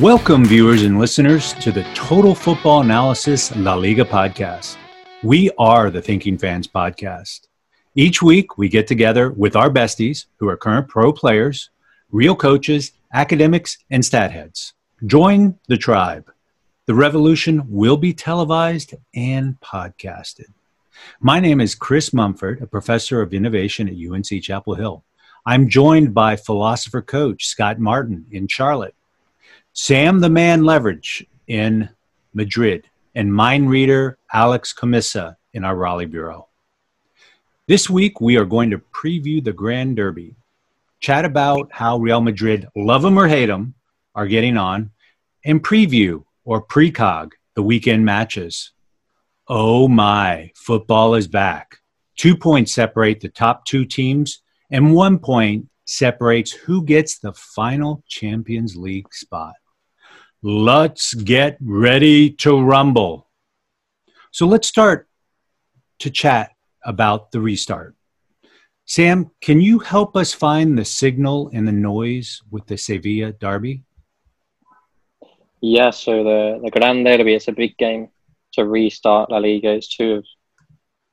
Welcome, viewers and listeners, to the Total Football Analysis La Liga podcast. We are the Thinking Fans podcast. Each week, we get together with our besties who are current pro players, real coaches, academics, and stat heads. Join the tribe. The revolution will be televised and podcasted. My name is Chris Mumford, a professor of innovation at UNC Chapel Hill. I'm joined by philosopher coach Scott Martin in Charlotte Sam the Man Leverage in Madrid, and mind reader Alex Comisa in our Raleigh Bureau. This week, we are going to preview the Gran Derby, chat about how Real Madrid, love them or hate them, are getting on, and preview or precog the weekend matches. Oh my, football is back. Two points separate the top two teams, and one point separates who gets the final Champions League spot. Let's get ready to rumble. So let's start to chat about the restart. Sam, can you help us find the signal and the noise with the Sevilla derby? Yeah, so the, the Gran Derby, it's a big game to restart La Liga. It's two of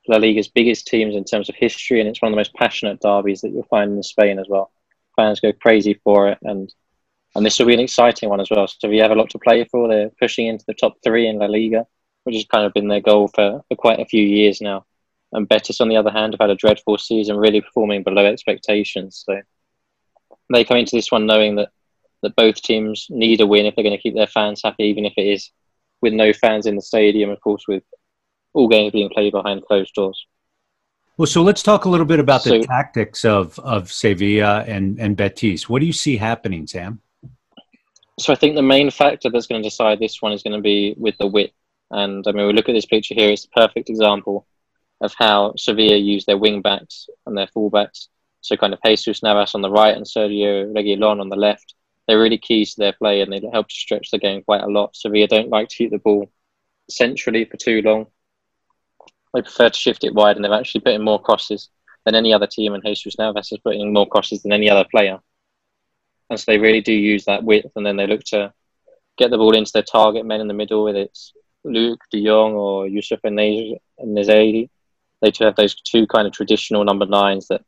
La Liga's biggest teams in terms of history, and it's one of the most passionate derbies that you'll find in Spain as well. Fans go crazy for it, and and this will be an exciting one as well. So you have a lot to play for. They're pushing into the top three in La Liga, which has kind of been their goal for, for quite a few years now. And Betis, on the other hand, have had a dreadful season, really performing below expectations. So they come into this one knowing that, that both teams need a win if they're going to keep their fans happy, even if it is with no fans in the stadium, of course, with all games being played behind closed doors. Well, so let's talk a little bit about the so, tactics of, of Sevilla and, and Betis. What do you see happening, Sam? So I think the main factor that's going to decide this one is going to be with the width. And I mean, we look at this picture here; it's a perfect example of how Sevilla use their wing backs and their fullbacks. So kind of Jesus Navas on the right and Sergio Reguilon on the left. They're really keys to their play and they help to stretch the game quite a lot. Sevilla don't like to keep the ball centrally for too long. They prefer to shift it wide and they've actually put in more crosses than any other team and Jesus Navas is putting in more crosses than any other player and so they really do use that width, and then they look to get the ball into their target men in the middle, whether it's Luuk De Jong or Youssef En-Nesyri. They do have those two kind of traditional number nines that,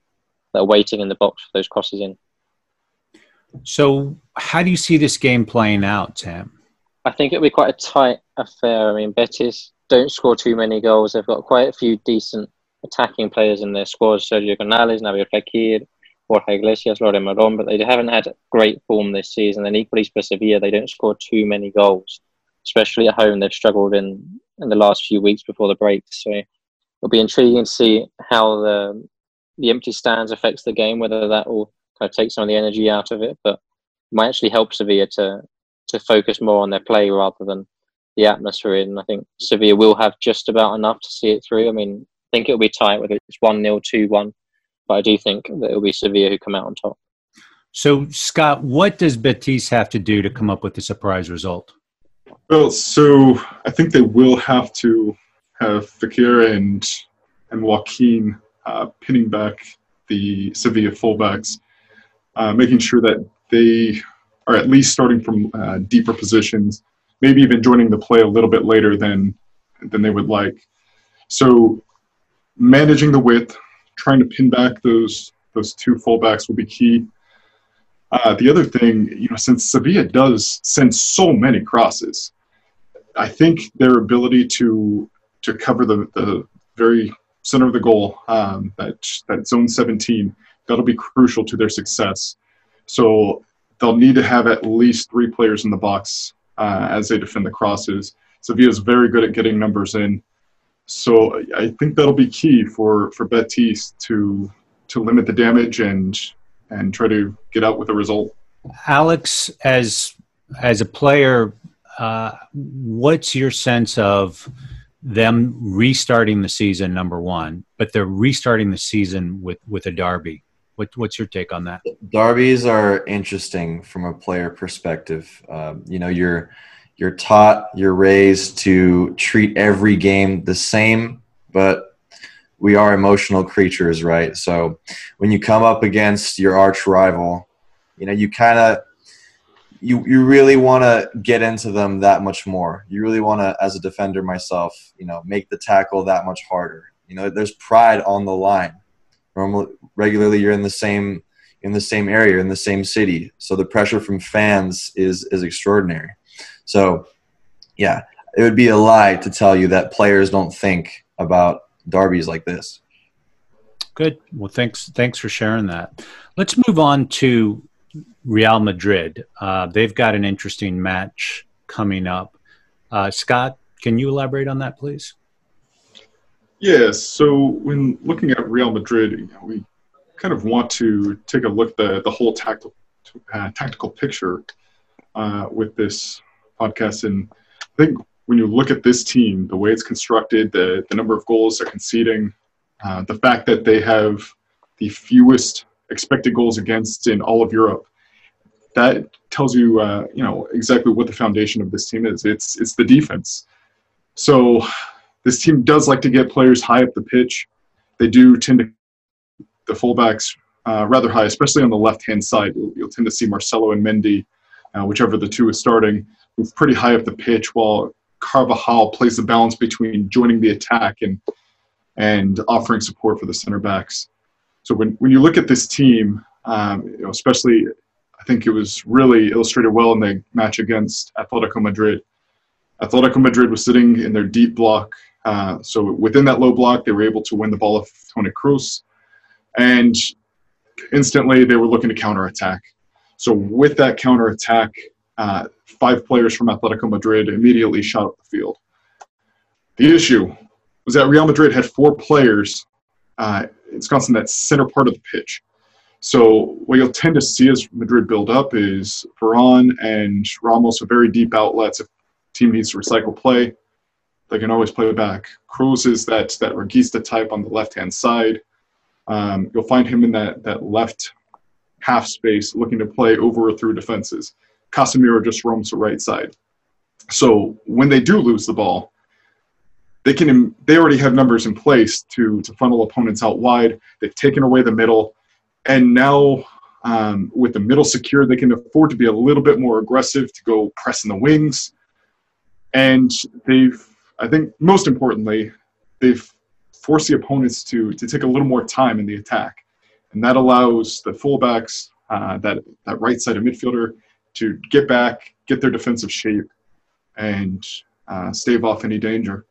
that are waiting in the box for those crosses in. So, how do you see this game playing out, Sam? I think it'll be quite a tight affair. I mean, Betis don't score too many goals. They've got quite a few decent attacking players in their squad. Sergio Canales, Nabil Fekir, Borja Iglesias, Loren Morón, but they haven't had great form this season. And equally for Sevilla, they don't score too many goals, especially at home. They've struggled in, in the last few weeks before the break. So it'll be intriguing to see how the the empty stands affects the game, whether that will kind of take some of the energy out of it, but might actually help Sevilla to to focus more on their play rather than the atmosphere. And I think Sevilla will have just about enough to see it through. I mean, I think it'll be tight, whether it's 1 0, 2 1 but I do think that it'll be Sevilla who come out on top. So, Scott, what does Betis have to do to come up with a surprise result? Well, so I think they will have to have Fekir and and Joaquin uh, pinning back the Sevilla fullbacks, uh, making sure that they are at least starting from uh, deeper positions, maybe even joining the play a little bit later than than they would like. So, managing the width, trying to pin back those those two fullbacks will be key. Uh, the other thing, you know, since Sevilla does send so many crosses, I think their ability to to cover the, the very center of the goal, um, that that zone 17, that'll be crucial to their success. So they'll need to have at least three players in the box uh, as they defend the crosses. Sevilla is very good at getting numbers in. So I think that'll be key for for Betis to to limit the damage and and try to get out with a result. Alex, as as a player, uh, what's your sense of them restarting the season? Number one, but they're restarting the season with with a derby. What, what's your take on that? Derbies are interesting from a player perspective. Uh, you know, you're you're taught, you're raised to treat every game the same, but we are emotional creatures, right? So when you come up against your arch rival, you know, you kind of you you really want to get into them that much more. You really want to, as a defender myself, you know, make the tackle that much harder. You know, there's pride on the line. Normally, regularly, you're in the same in the same area, in the same city, so the pressure from fans is is extraordinary. So, yeah, it would be a lie to tell you that players don't think about derbies like this. Good. Well, thanks. Thanks for sharing that. Let's move on to Real Madrid. Uh, they've got an interesting match coming up. Uh, Scott, can you elaborate on that, please? Yes. So when looking at Real Madrid, you know, we kind of want to take a look at the, the whole tactical uh, tactical picture uh, with this podcast. And I think when you look at this team, the way it's constructed, the, the number of goals they're conceding, uh, the fact that they have the fewest expected goals against in all of Europe, that tells you, uh, you know, exactly what the foundation of this team is. It's it's the defense. So this team does like to get players high up the pitch. They do tend to the fullbacks uh, rather high, especially on the left hand side. You'll, you'll, tend to see Marcelo and Mendy, uh, whichever the two is starting, move pretty high up the pitch, while Carvajal plays the balance between joining the attack and and offering support for the center backs. So when, when you look at this team, um, you know, especially I think it was really illustrated well in the match against Atletico Madrid. Atletico Madrid was sitting in their deep block. Uh, so within that low block, they were able to win the ball off Toni Kroos. And instantly they were looking to counterattack. So with that counterattack, uh, five players from Atletico Madrid immediately shot up the field. The issue was that Real Madrid had four players. Uh, it's constant that center part of the pitch. So what you'll tend to see as Madrid build up is Varane and Ramos are very deep outlets. If team needs to recycle play, they can always play back. Kroos is that that Regista type on the left hand side. Um, you'll find him in that that left half space, looking to play over or through defenses. Casemiro just roams the right side. So when they do lose the ball, they can they already have numbers in place to to funnel opponents out wide. They've taken away the middle and now um, with the middle secure, they can afford to be a little bit more aggressive to go press in the wings. And they've, I think, most importantly, they've forced the opponents to to take a little more time in the attack, and that allows the fullbacks, uh, that that right side of midfielder, to get back, get their defensive shape, and uh, stave off any danger.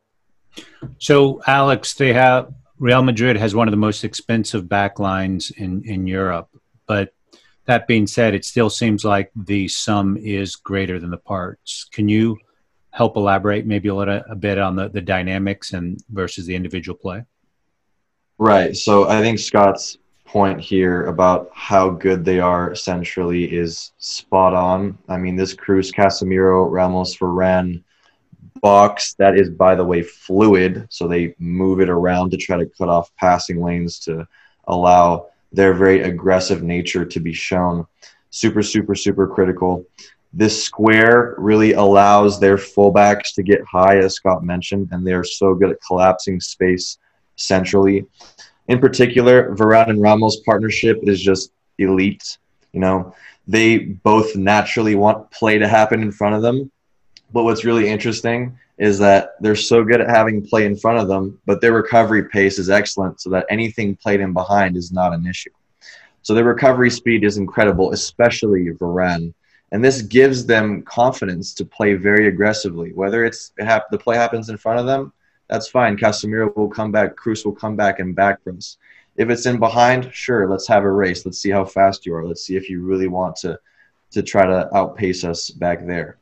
So, Alex, they have Real Madrid has one of the most expensive backlines in, in Europe. But that being said, it still seems like the sum is greater than the parts. Can you help elaborate maybe a little a bit on the, the dynamics and versus the individual play? Right. So I think Scott's point here about how good they are centrally is spot on. I mean, this Kroos, Casemiro, Ramos, Varane, box that is, by the way, fluid. So they move it around to try to cut off passing lanes to allow their very aggressive nature to be shown. Super, super, super critical. This square really allows their fullbacks to get high, as Scott mentioned, and they're so good at collapsing space centrally. In particular, Varane and Ramos partnership is just elite. You know, they both naturally want play to happen in front of them, but what's really interesting is that they're so good at having play in front of them, but their recovery pace is excellent so that anything played in behind is not an issue. So their recovery speed is incredible, especially Varane. And this gives them confidence to play very aggressively. Whether it's the play happens in front of them, that's fine. Casemiro will come back, Kroos will come back and back press. If it's in behind, sure, let's have a race. Let's see how fast you are. Let's see if you really want to to try to outpace us back there.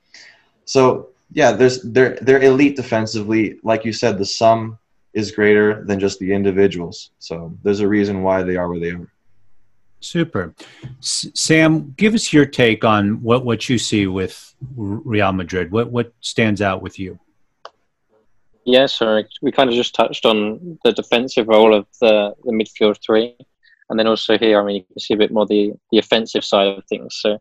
So yeah, there's they're they're elite defensively. Like you said, the sum is greater than just the individuals. So there's a reason why they are where they are. Super, S- Sam. Give us your take on what what you see with Real Madrid. What what stands out with you? Yeah, so we kind of just touched on the defensive role of the, the midfield three, and then also here, I mean, you can see a bit more the the offensive side of things. So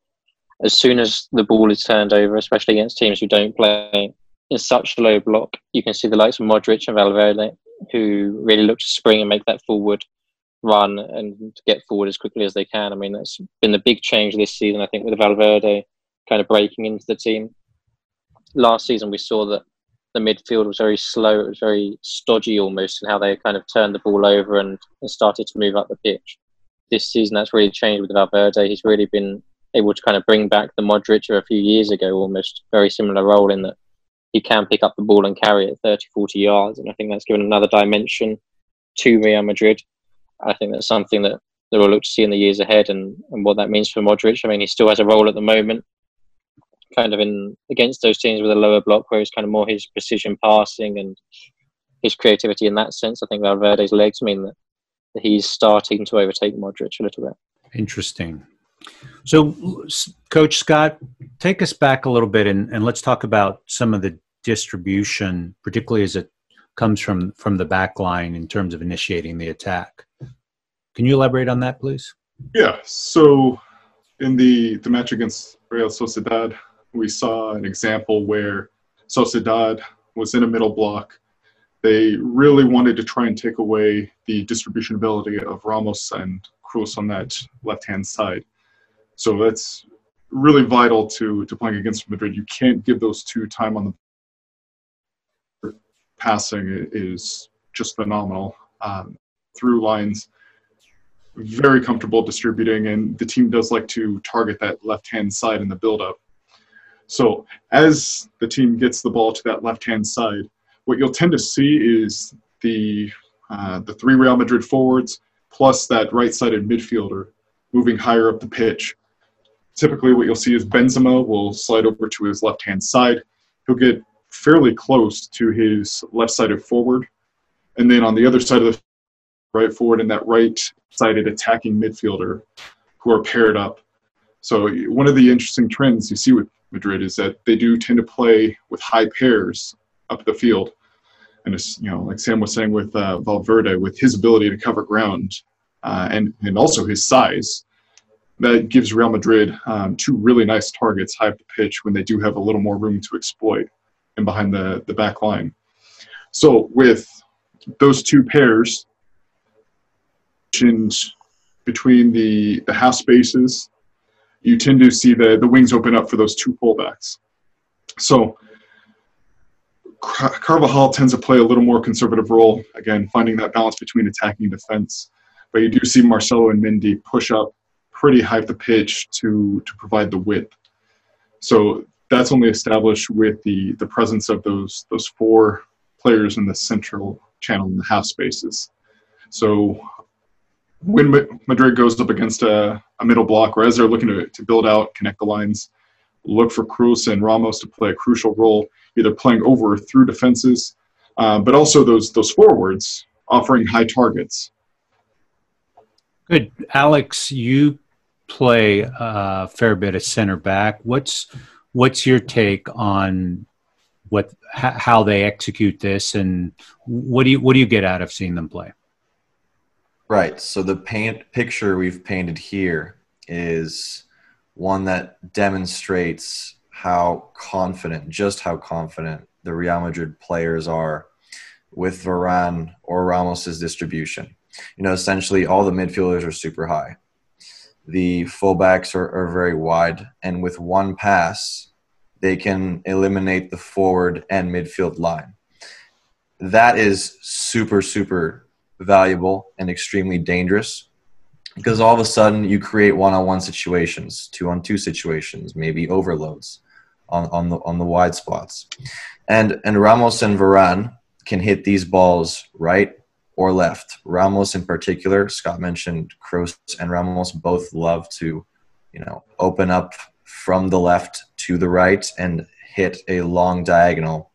as soon as the ball is turned over, especially against teams who don't play in such a low block, you can see the likes of Modric and Valverde who really look to spring and make that forward run and get forward as quickly as they can. I mean, that's been the big change this season, I think, with Valverde kind of breaking into the team. Last season, we saw that the midfield was very slow. It was very stodgy almost in how they kind of turned the ball over and, and started to move up the pitch. This season, that's really changed with Valverde. He's really been able to kind of bring back the Modric of a few years ago, almost very similar role in that he can pick up the ball and carry it 30, 40 yards. And I think that's given another dimension to Real Madrid. I think that's something that they will look to see in the years ahead and, and what that means for Modric. I mean, he still has a role at the moment, kind of in against those teams with a lower block, where it's kind of more his precision passing and his creativity in that sense. I think Valverde's legs mean that, that he's starting to overtake Modric a little bit. Interesting. So, Coach Scott, take us back a little bit and, and let's talk about some of the distribution, particularly as it comes from from the back line in terms of initiating the attack. Can you elaborate on that, please? Yeah. So, in the the match against Real Sociedad, we saw an example where Sociedad was in a middle block. They really wanted to try and take away the distribution ability of Ramos and Kroos on that left hand side. So that's really vital to to playing against Madrid. You can't give those two time on the passing is just phenomenal. Um, through lines, very comfortable distributing, and the team does like to target that left hand side in the build up. So as the team gets the ball to that left hand side, what you'll tend to see is the uh, the three Real Madrid forwards plus that right sided midfielder moving higher up the pitch typically what you'll see is Benzema will slide over to his left hand side. He'll get fairly close to his left sided forward. And then on the other side of the right forward and that right sided attacking midfielder who are paired up. So one of the interesting trends you see with Madrid is that they do tend to play with high pairs up the field. And it's, you know, like Sam was saying with uh, Valverde, with his ability to cover ground uh, and, and also his size, that gives Real Madrid um, two really nice targets high up the pitch when they do have a little more room to exploit and behind the, the back line. So with those two pairs between the, the half spaces, you tend to see the, the wings open up for those two fullbacks. So Carvajal tends to play a little more conservative role, again, finding that balance between attacking and defense. But you do see Marcelo and Mendy push up pretty high the pitch to to provide the width. So that's only established with the the presence of those those four players in the central channel in the half spaces. So when Madrid goes up against a, a middle block, or as they're looking to, to build out, connect the lines, look for Kroos and Ramos to play a crucial role, either playing over or through defenses, uh, but also those those forwards offering high targets. Good, Alex. You play a fair bit of center back. What's what's your take on what how they execute this, and what do you what do you get out of seeing them play? Right. So the paint picture we've painted here is one that demonstrates how confident, just how confident the Real Madrid players are with Varane or Ramos's distribution. You know, essentially all the midfielders are super high the fullbacks are, are very wide, and with one pass, they can eliminate the forward and midfield line. That is super, super valuable and extremely dangerous because all of a sudden you create one-on-one situations, two-on-two situations, maybe overloads on, on the on the wide spots, and and Ramos and Varane can hit these balls right or left. Ramos in particular, Scott mentioned Kroos and Ramos both love to, you know, open up from the left to the right and hit a long diagonal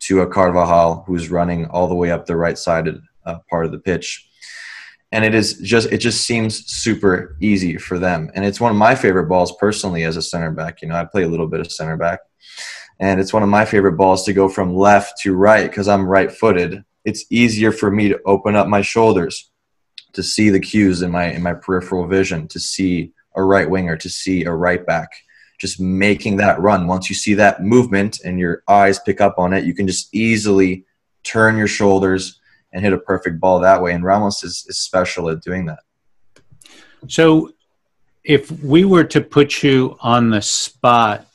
to a Carvajal who's running all the way up the right sided uh, part of the pitch. And it is just it just seems super easy for them. And it's one of my favorite balls personally as a center back. You know, I play a little bit of center back. And it's one of my favorite balls to go from left to right because I'm right footed it's easier for me to open up my shoulders to see the cues in my in my peripheral vision to see a right winger to see a right back just making that run once you see that movement and your eyes pick up on it you can just easily turn your shoulders and hit a perfect ball that way and ramos is, is special at doing that so if we were to put you on the spot,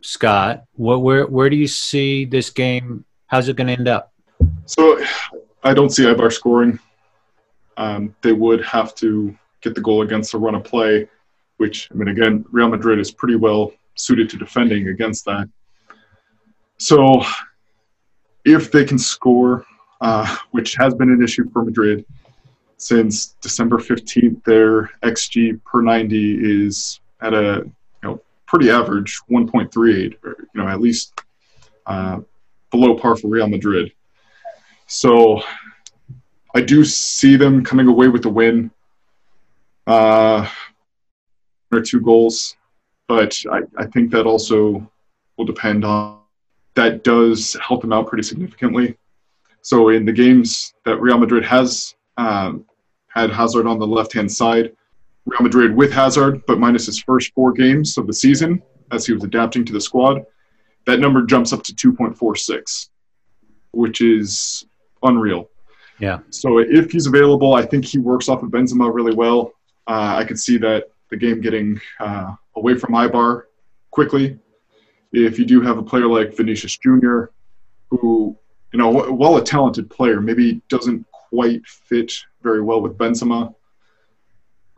Scott, what where where do you see this game? How's it going to end up? So, I don't see Eibar scoring. Um, they would have to get the goal against the run of play, which I mean, again, Real Madrid is pretty well suited to defending against that. So, if they can score, uh, which has been an issue for Madrid since December 15th, their xG per 90 is at a you know pretty average 1.38, or you know at least uh, below par for Real Madrid. So I do see them coming away with the win. Uh, or two goals, but I, I think that also will depend on that does help them out pretty significantly. So in the games that Real Madrid has um, had Hazard on the left hand side, Real Madrid with Hazard, but minus his first four games of the season as he was adapting to the squad, that number jumps up to 2.46, which is unreal. Yeah. So if he's available, I think he works off of Benzema really well. Uh, I could see that the game getting uh, away from Eibar quickly. If you do have a player like Vinicius Jr., who, you know, while a talented player, maybe doesn't quite fit very well with Benzema.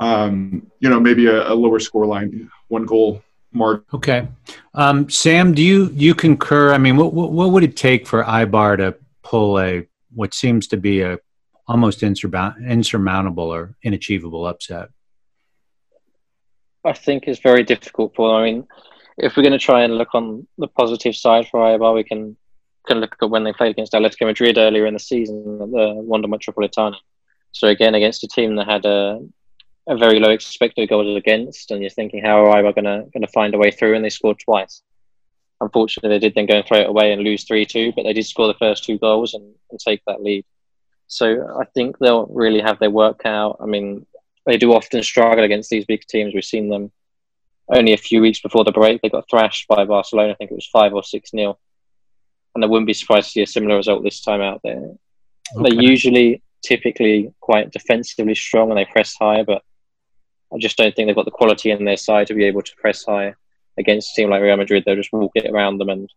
Um, you know, maybe a, a lower score line, one goal mark. Okay, um, Sam, do you you concur? I mean, what, what, what would it take for Eibar to pull a what seems to be a almost insurmountable or inachievable upset? I think it's very difficult for them. I mean, if we're going to try and look on the positive side for Eibar, we can can look at when they played against Atletico Madrid earlier in the season at the Wanda Metropolitano. So again, against a team that had a, a very low expected goals against, and you're thinking, how are Eibar going to going to find a way through? And they scored twice. Unfortunately, they did then go and throw it away and lose three two, but they did score the first two goals and, and take that lead. So I think they'll really have their work out. I mean, they do often struggle against these big teams. We've seen them only a few weeks before the break. They got thrashed by Barcelona. I think it was five or six nil, and I wouldn't be surprised to see a similar result this time out there. Okay. They're usually typically quite defensively strong and they press high, but I just don't think they've got the quality in their side to be able to press high against a team like Real Madrid. They'll just walk it around them and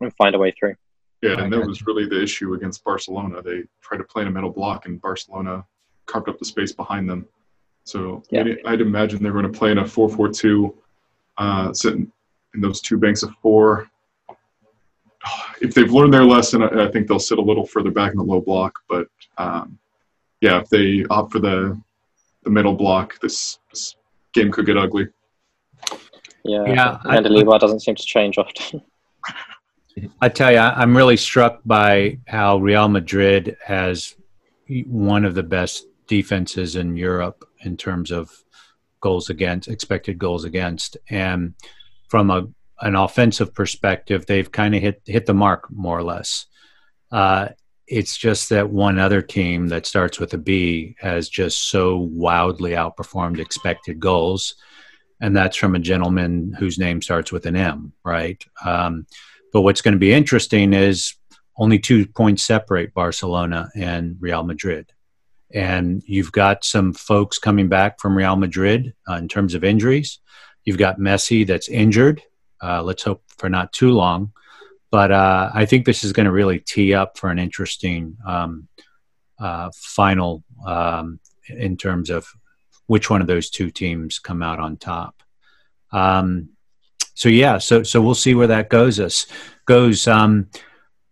and find a way through. Yeah, and that was really the issue against Barcelona. They tried to play in a middle block, and Barcelona carved up the space behind them. So yeah. I'd imagine they're going to play in a 4-4-2, uh, sitting in those two banks of four. If they've learned their lesson, I think they'll sit a little further back in the low block. But um, yeah, if they opt for the the middle block, this, this game could get ugly. Yeah, yeah. Mendilibar doesn't seem to change often. I tell you, I'm really struck by how Real Madrid has one of the best defenses in Europe in terms of goals against, expected goals against, and from a an offensive perspective, they've kind of hit hit the mark more or less. Uh, it's just that one other team that starts with a B has just so wildly outperformed expected goals, and that's from a gentleman whose name starts with an M, right? Um, but what's going to be interesting is only two points separate Barcelona and Real Madrid. And you've got some folks coming back from Real Madrid uh, in terms of injuries. You've got Messi that's injured. Uh, let's hope for not too long. But uh, I think this is going to really tee up for an interesting um, uh, final um, in terms of which one of those two teams come out on top. Um, so yeah, so so we'll see where that goes us goes. Um,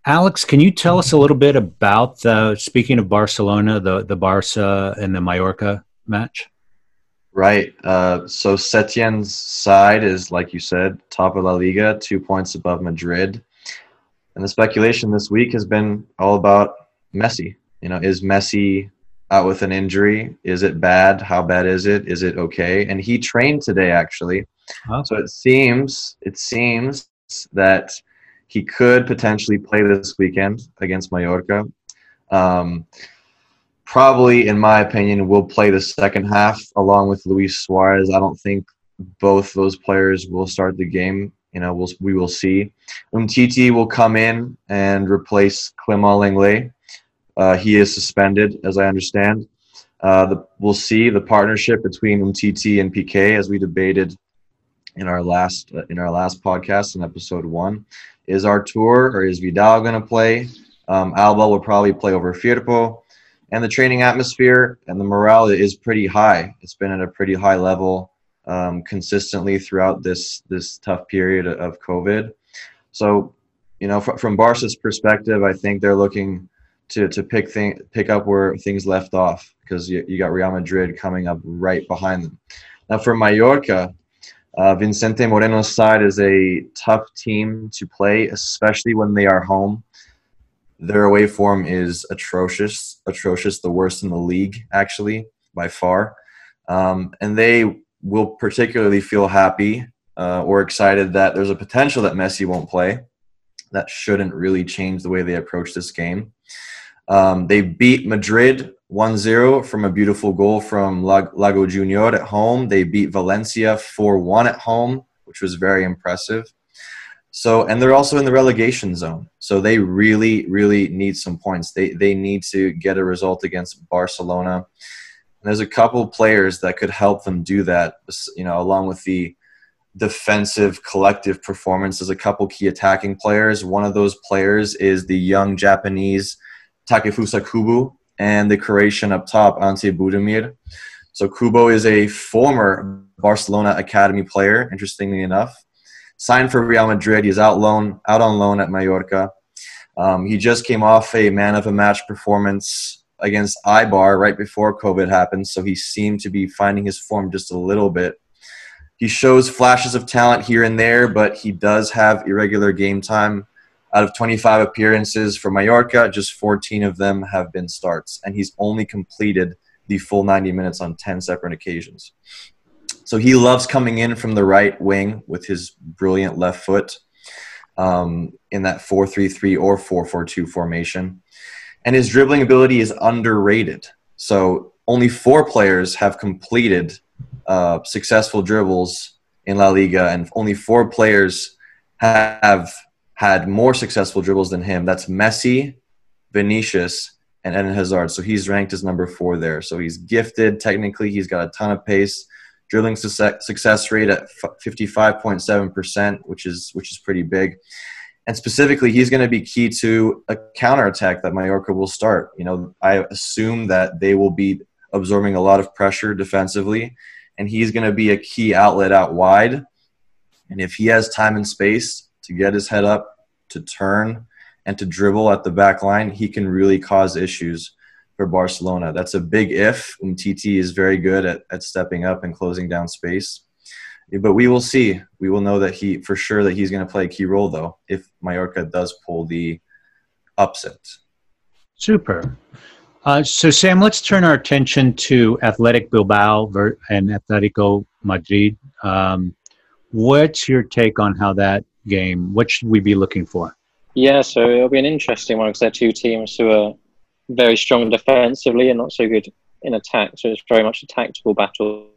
Alex, can you tell us a little bit about the speaking of Barcelona, the the Barca and the Mallorca match? Right. Uh, so Setien's side is, like you said, top of La Liga, two points above Madrid. And the speculation this week has been all about Messi. You know, is Messi out with an injury? Is it bad? How bad is it? Is it okay? And he trained today, actually. Oh. So it seems it seems that he could potentially play this weekend against Mallorca. Um, probably, in my opinion, will play the second half along with Luis Suarez. I don't think both those players will start the game. You know, we'll, we will see. Umtiti will come in and replace Clement Lenglet. Uh, he is suspended, as I understand. Uh, the, we'll see the partnership between Umtiti and Piqué, as we debated in our last uh, in our last podcast in episode one. Is Arthur or is Vidal going to play? Um, Alba will probably play over Firpo, and the training atmosphere and the morale is pretty high. It's been at a pretty high level um, consistently throughout this this tough period of COVID. So, you know, fr- from Barca's perspective, I think they're looking to to pick thing pick up where things left off because you, you got Real Madrid coming up right behind them. Now, for Mallorca, uh, Vicente Moreno's side is a tough team to play, especially when they are home. Their away form is atrocious, atrocious, the worst in the league, actually, by far. Um, and they will particularly feel happy uh, or excited that there's a potential that Messi won't play. That shouldn't really change the way they approach this game. Um, they beat Madrid 1 0 from a beautiful goal from Lago Junior at home. They beat Valencia 4 1 at home, which was very impressive. So, and they're also in the relegation zone. So they really, really need some points. They, they need to get a result against Barcelona. And there's a couple players that could help them do that, you know, along with the defensive collective performance. There's a couple key attacking players. One of those players is the young Japanese Takefusa Kubo and the Croatian up top, Ante Budimir. So Kubo is a former Barcelona academy player, interestingly enough. Signed for Real Madrid. He's out loan out on loan at Mallorca. Um, he just came off a man of a match performance against Eibar right before COVID happened, so he seemed to be finding his form just a little bit. He shows flashes of talent here and there, but he does have irregular game time. Out of 25 appearances for Mallorca, just 14 of them have been starts, and he's only completed the full 90 minutes on 10 separate occasions. So he loves coming in from the right wing with his brilliant left foot um, in that 4 3 3 or 4 4 2 formation. And his dribbling ability is underrated. So only four players have completed uh, successful dribbles in La Liga, and only four players have had more successful dribbles than him. That's Messi, Vinicius, and Eden Hazard. So he's ranked as number four there. So he's gifted. Technically, he's got a ton of pace. Dribbling success rate at 55.7%, which is which is pretty big. And specifically, he's going to be key to a counterattack that Mallorca will start. You know, I assume that they will be absorbing a lot of pressure defensively, and he's going to be a key outlet out wide. And if he has time and space, to get his head up, to turn, and to dribble at the back line, he can really cause issues for Barcelona. That's a big if. Umtiti is very good at, at stepping up and closing down space. But we will see. We will know that he, for sure, that he's going to play a key role, though, if Mallorca does pull the upset. Super. Uh, so, Sam, let's turn our attention to Athletic Bilbao and Atletico Madrid. Um, what's your take on how that game? What should we be looking for? Yeah, so it'll be an interesting one because they're two teams who are very strong defensively and not so good in attack. So it's very much a tactical battle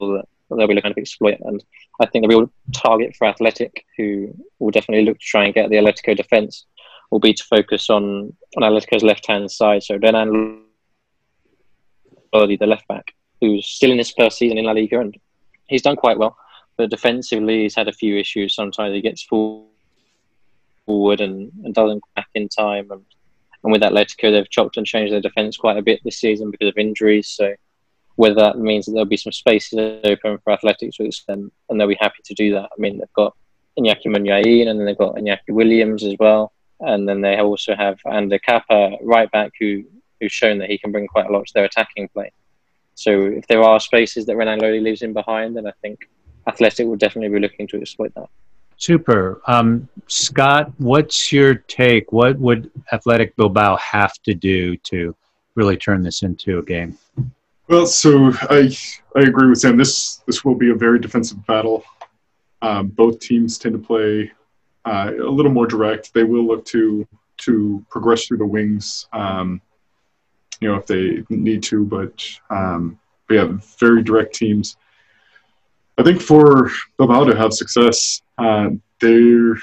that they'll be looking to exploit. And I think the real target for Athletic, who will definitely look to try and get the Atletico defence, will be to focus on on Atletico's left hand side. So Renan Lodi, the left back, who's still in his first season in La Liga, and he's done quite well. But defensively, he's had a few issues. Sometimes he gets forward and, and doesn't back in time. And, and with Atletico, they've chopped and changed their defence quite a bit this season because of injuries. So whether that means that there'll be some spaces open for Athletics to extend, and they'll be happy to do that. I mean, they've got Iñaki Muniain, and then they've got Iñaki Williams as well. And then they also have Ander Capa, right back, who who's shown that he can bring quite a lot to their attacking play. So if there are spaces that Renan Lodi leaves in behind, then I think Athletic will definitely be looking to exploit that. Super. Um, Scott, what's your take? What would Athletic Bilbao have to do to really turn this into a game? Well, so I I agree with Sam. This this will be a very defensive battle. Um, both teams tend to play uh, a little more direct. They will look to to progress through the wings, um, you know, if they need to. But um, we have very direct teams. I think for Bilbao to have success, uh, there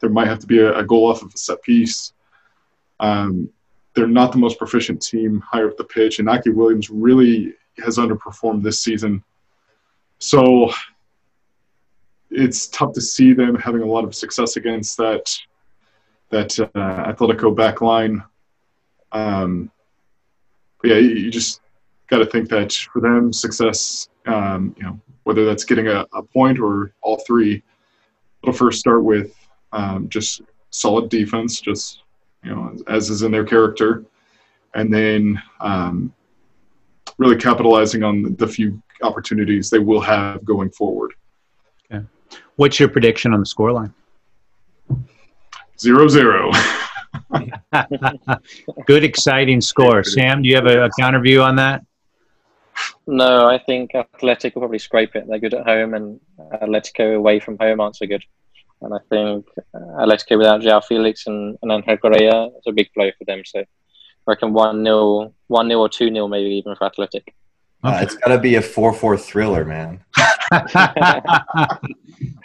there might have to be a, a, goal off of a set piece. Um, they're not the most proficient team higher up the pitch, and Aki Williams really has underperformed this season. So it's tough to see them having a lot of success against that that uh, Atletico back line. Um, yeah, you, you just got to think that for them, success, um, you know, whether that's getting a, a, point or all three, it'll first start with um, just solid defense, just you know, as is in their character, and then um, really capitalizing on the few opportunities they will have going forward. Okay. What's your prediction on the scoreline? Zero zero. Good, exciting score. Sam, do you have a, a counter view on that? No, I think Athletic will probably scrape it. They're good at home, and Atletico away from home aren't so good. And I think Atletico without Joao Felix and, and Angel Correa is a big blow for them. So I reckon 1 0 one 0 or 2 0 maybe even for Athletic. Okay. Uh, it's got to be a 4 4 thriller, man.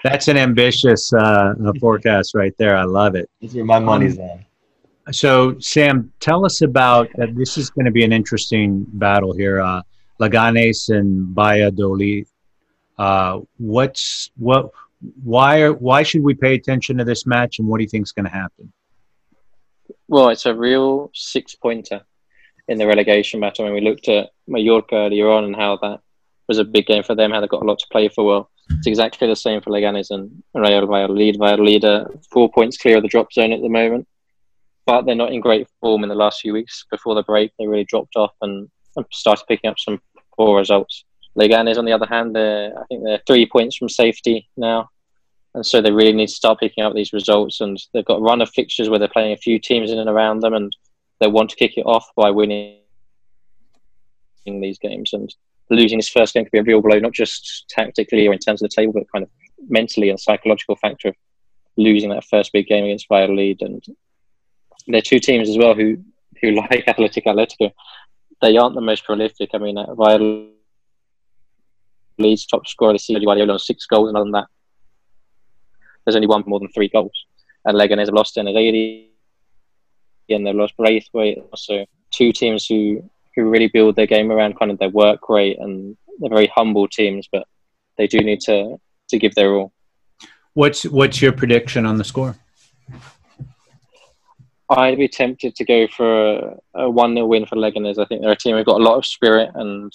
That's an ambitious uh, forecast right there. I love it. That's where my money's um, on. So, Sam, tell us about uh, this. Is going to be an interesting battle here. Uh, Leganes and Valladolid. Uh, what's what? Why are why should we pay attention to this match, and what do you think is going to happen? Well, it's a real six pointer in the relegation battle. When we looked at Mallorca earlier on and how that was a big game for them, how they got a lot to play for. Well, it's exactly the same for Leganes and Real Valladolid. Valladolid are four points clear of the drop zone at the moment, but they're not in great form in the last few weeks. Before the break, they really dropped off and started picking up some poor results. Leganes, on the other hand, I think they're three points from safety now. And so they really need to start picking up these results. And they've got a run of fixtures where they're playing a few teams in and around them, and they want to kick it off by winning these games. And losing this first game could be a real blow, not just tactically or in terms of the table, but kind of mentally and psychological factor of losing that first big game against Valladolid. And they're two teams as well who, who like Athletic Atletico. They aren't the most prolific. I mean, uh, Valladolid's top scorer this season, Guardiola, on six goals, and other than that, there's only one more than three goals. And Leganes have lost En-Nesyri and they've lost Braithwaite. So two teams who, who really build their game around kind of their work rate and they're very humble teams, but they do need to, to give their all. What's what's your prediction on the score? I'd be tempted to go for a, 1 0 win for Leganes. I think they're a team who've got a lot of spirit, and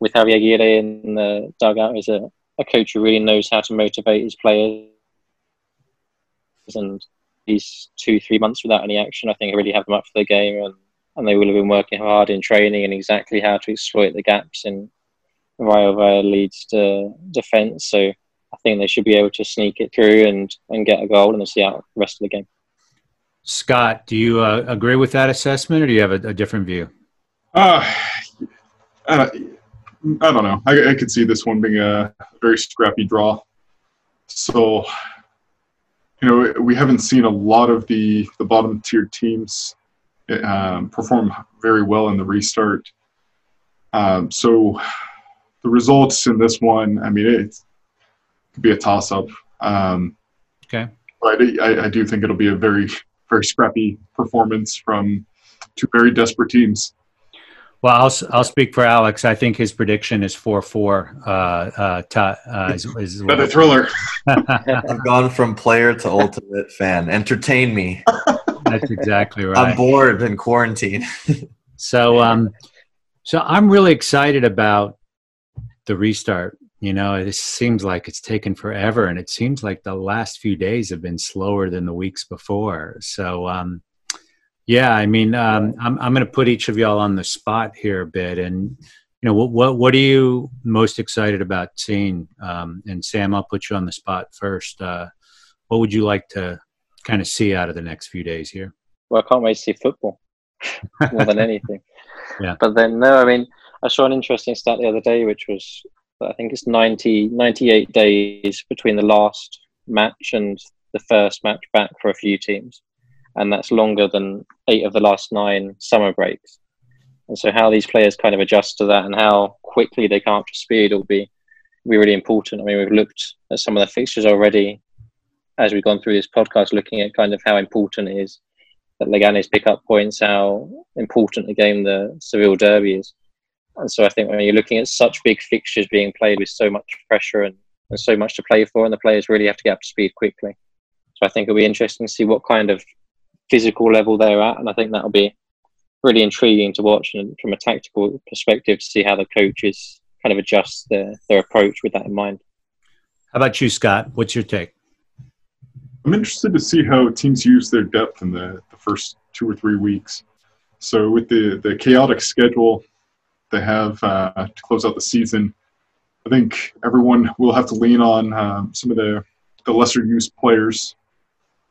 with Javier Aguirre in the dugout, is a, a coach who really knows how to motivate his players and these two, three months without any action, I think I really have them up for the game, and, and they will have been working hard in training and exactly how to exploit the gaps in Rayo Valladolid's to defence. So I think they should be able to sneak it through and, and get a goal and then see out the rest of the game. Scott, do you uh, agree with that assessment, or do you have a, a different view? Uh, I, I don't know. I, I could see this one being a very scrappy draw. So you know, we haven't seen a lot of the, the bottom tier teams um, perform very well in the restart. Um, so the results in this one, I mean, it could be a toss up. Um, okay. But I, I do think it'll be a very, very scrappy performance from two very desperate teams. Well, I'll, I'll speak for Alex. I think his prediction is 4 4. Uh, uh, uh, is, is Another thriller. I've gone from player to ultimate fan. Entertain me. That's exactly right. I'm bored in quarantine. so, um, so I'm really excited about the restart. You know, it seems like it's taken forever, and it seems like the last few days have been slower than the weeks before. So, um, yeah, I mean, um, I'm I'm going to put each of y'all on the spot here a bit, and you know, what what what are you most excited about seeing? Um, and Sam, I'll put you on the spot first. Uh, what would you like to kind of see out of the next few days here? Well, I can't wait to see football more than anything. yeah. But then, no, I mean, I saw an interesting stat the other day, which was I think it's 90, 98 days between the last match and the first match back for a few teams and that's longer than eight of the last nine summer breaks. And so, how these players kind of adjust to that and how quickly they come up to speed will be be really important. I mean, we've looked at some of the fixtures already as we've gone through this podcast, looking at kind of how important it is that Leganes pick up points, how important a game the Seville Derby is. And so I think when you're looking at such big fixtures being played with so much pressure and, and so much to play for, and the players really have to get up to speed quickly. So I think it'll be interesting to see what kind of physical level they're at, and I think that'll be really intriguing to watch and from a tactical perspective to see how the coaches kind of adjust their, their approach with that in mind. How about you, Scott? What's your take? I'm interested to see how teams use their depth in the, the first two or three weeks. So with the, the chaotic schedule they have uh, to close out the season, I think everyone will have to lean on um, some of the, the lesser used players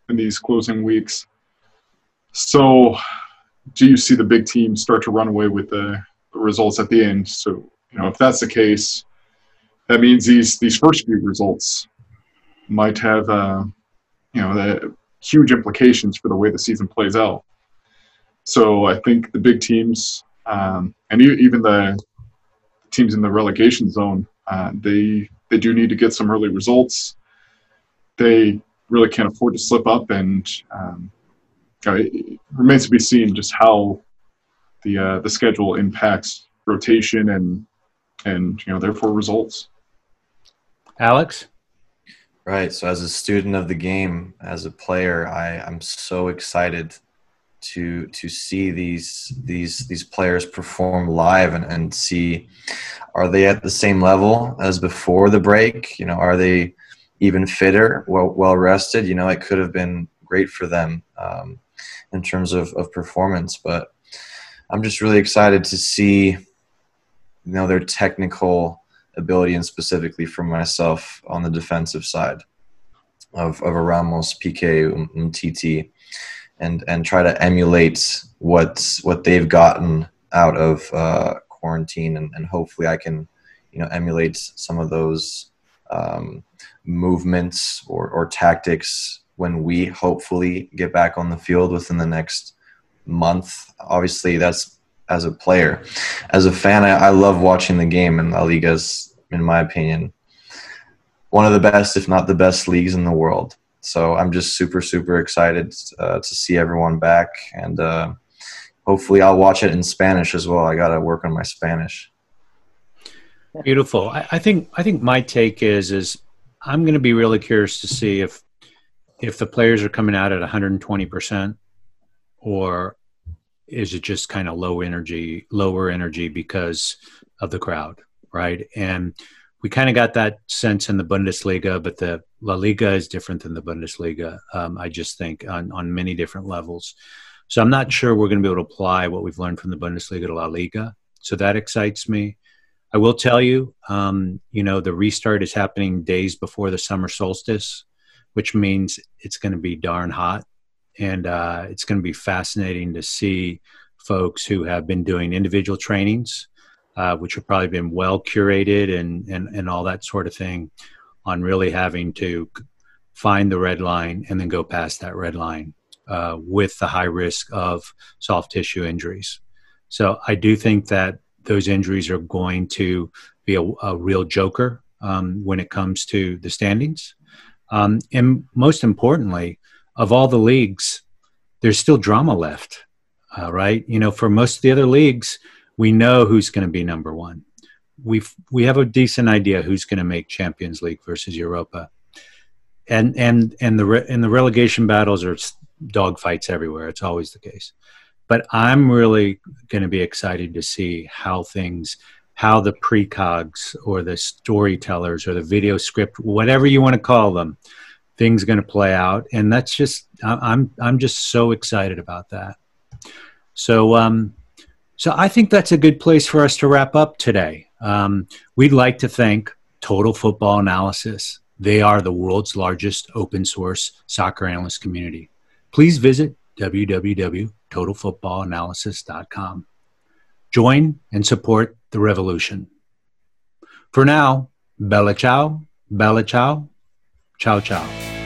in these closing weeks. So do you see the big teams start to run away with the, the results at the end? So, you know, if that's the case, that means these these first few results might have uh, you know the huge implications for the way the season plays out. So I think the big teams um, and even the teams in the relegation zone, uh, they they do need to get some early results. They really can't afford to slip up, and um, it remains to be seen just how the uh, the schedule impacts rotation and and you know therefore results. Alex? Right. So, as a student of the game, as a player, I, I'm so excited to to see these these these players perform live and, and see are they at the same level as before the break? You know, are they even fitter, well well rested? You know, it could have been great for them um, in terms of, of performance, but I'm just really excited to see you know their technical ability and specifically for myself on the defensive side of, of a Ramos, Piqué, and TT, and and try to emulate what what they've gotten out of uh, quarantine, and, and hopefully I can, you know, emulate some of those um, movements or, or tactics when we hopefully get back on the field within the next month. Obviously, that's as a player. As a fan, I, I love watching the game, and La Liga's in my opinion, one of the best, if not the best, leagues in the world. So I'm just super, super excited uh, to see everyone back, and uh, hopefully I'll watch it in Spanish as well. I got to work on my Spanish. Beautiful. I, I think I think my take is is I'm going to be really curious to see if if the players are coming out at 120 percent, or is it just kind of low energy, lower energy because of the crowd? right? And we kind of got that sense in the Bundesliga, but the La Liga is different than the Bundesliga. Um, I just think on on many different levels. So I'm not sure we're going to be able to apply what we've learned from the Bundesliga to La Liga. So that excites me. I will tell you, um, you know, the restart is happening days before the summer solstice, which means it's going to be darn hot, and uh, it's going to be fascinating to see folks who have been doing individual trainings uh, which have probably been well curated and, and, and all that sort of thing, on really having to find the red line and then go past that red line uh, with the high risk of soft tissue injuries. So I do think that those injuries are going to be a, a real joker um, when it comes to the standings. Um, and most importantly, of all the leagues, there's still drama left, uh, right? You know, for most of the other leagues, we know who's going to be number one. We we have a decent idea who's going to make Champions League versus Europa, and and and the re, and the relegation battles are dogfights everywhere. It's always the case, but I'm really going to be excited to see how things, how the precogs or the storytellers or the video script, whatever you want to call them, things going to play out, and that's just I'm I'm just so excited about that. So um, so I think that's a good place for us to wrap up today. Um, we'd like to thank Total Football Analysis. They are the world's largest open source soccer analyst community. Please visit www.totalfootballanalysis.com. Join and support the revolution. For now, bella ciao, bella ciao, ciao ciao.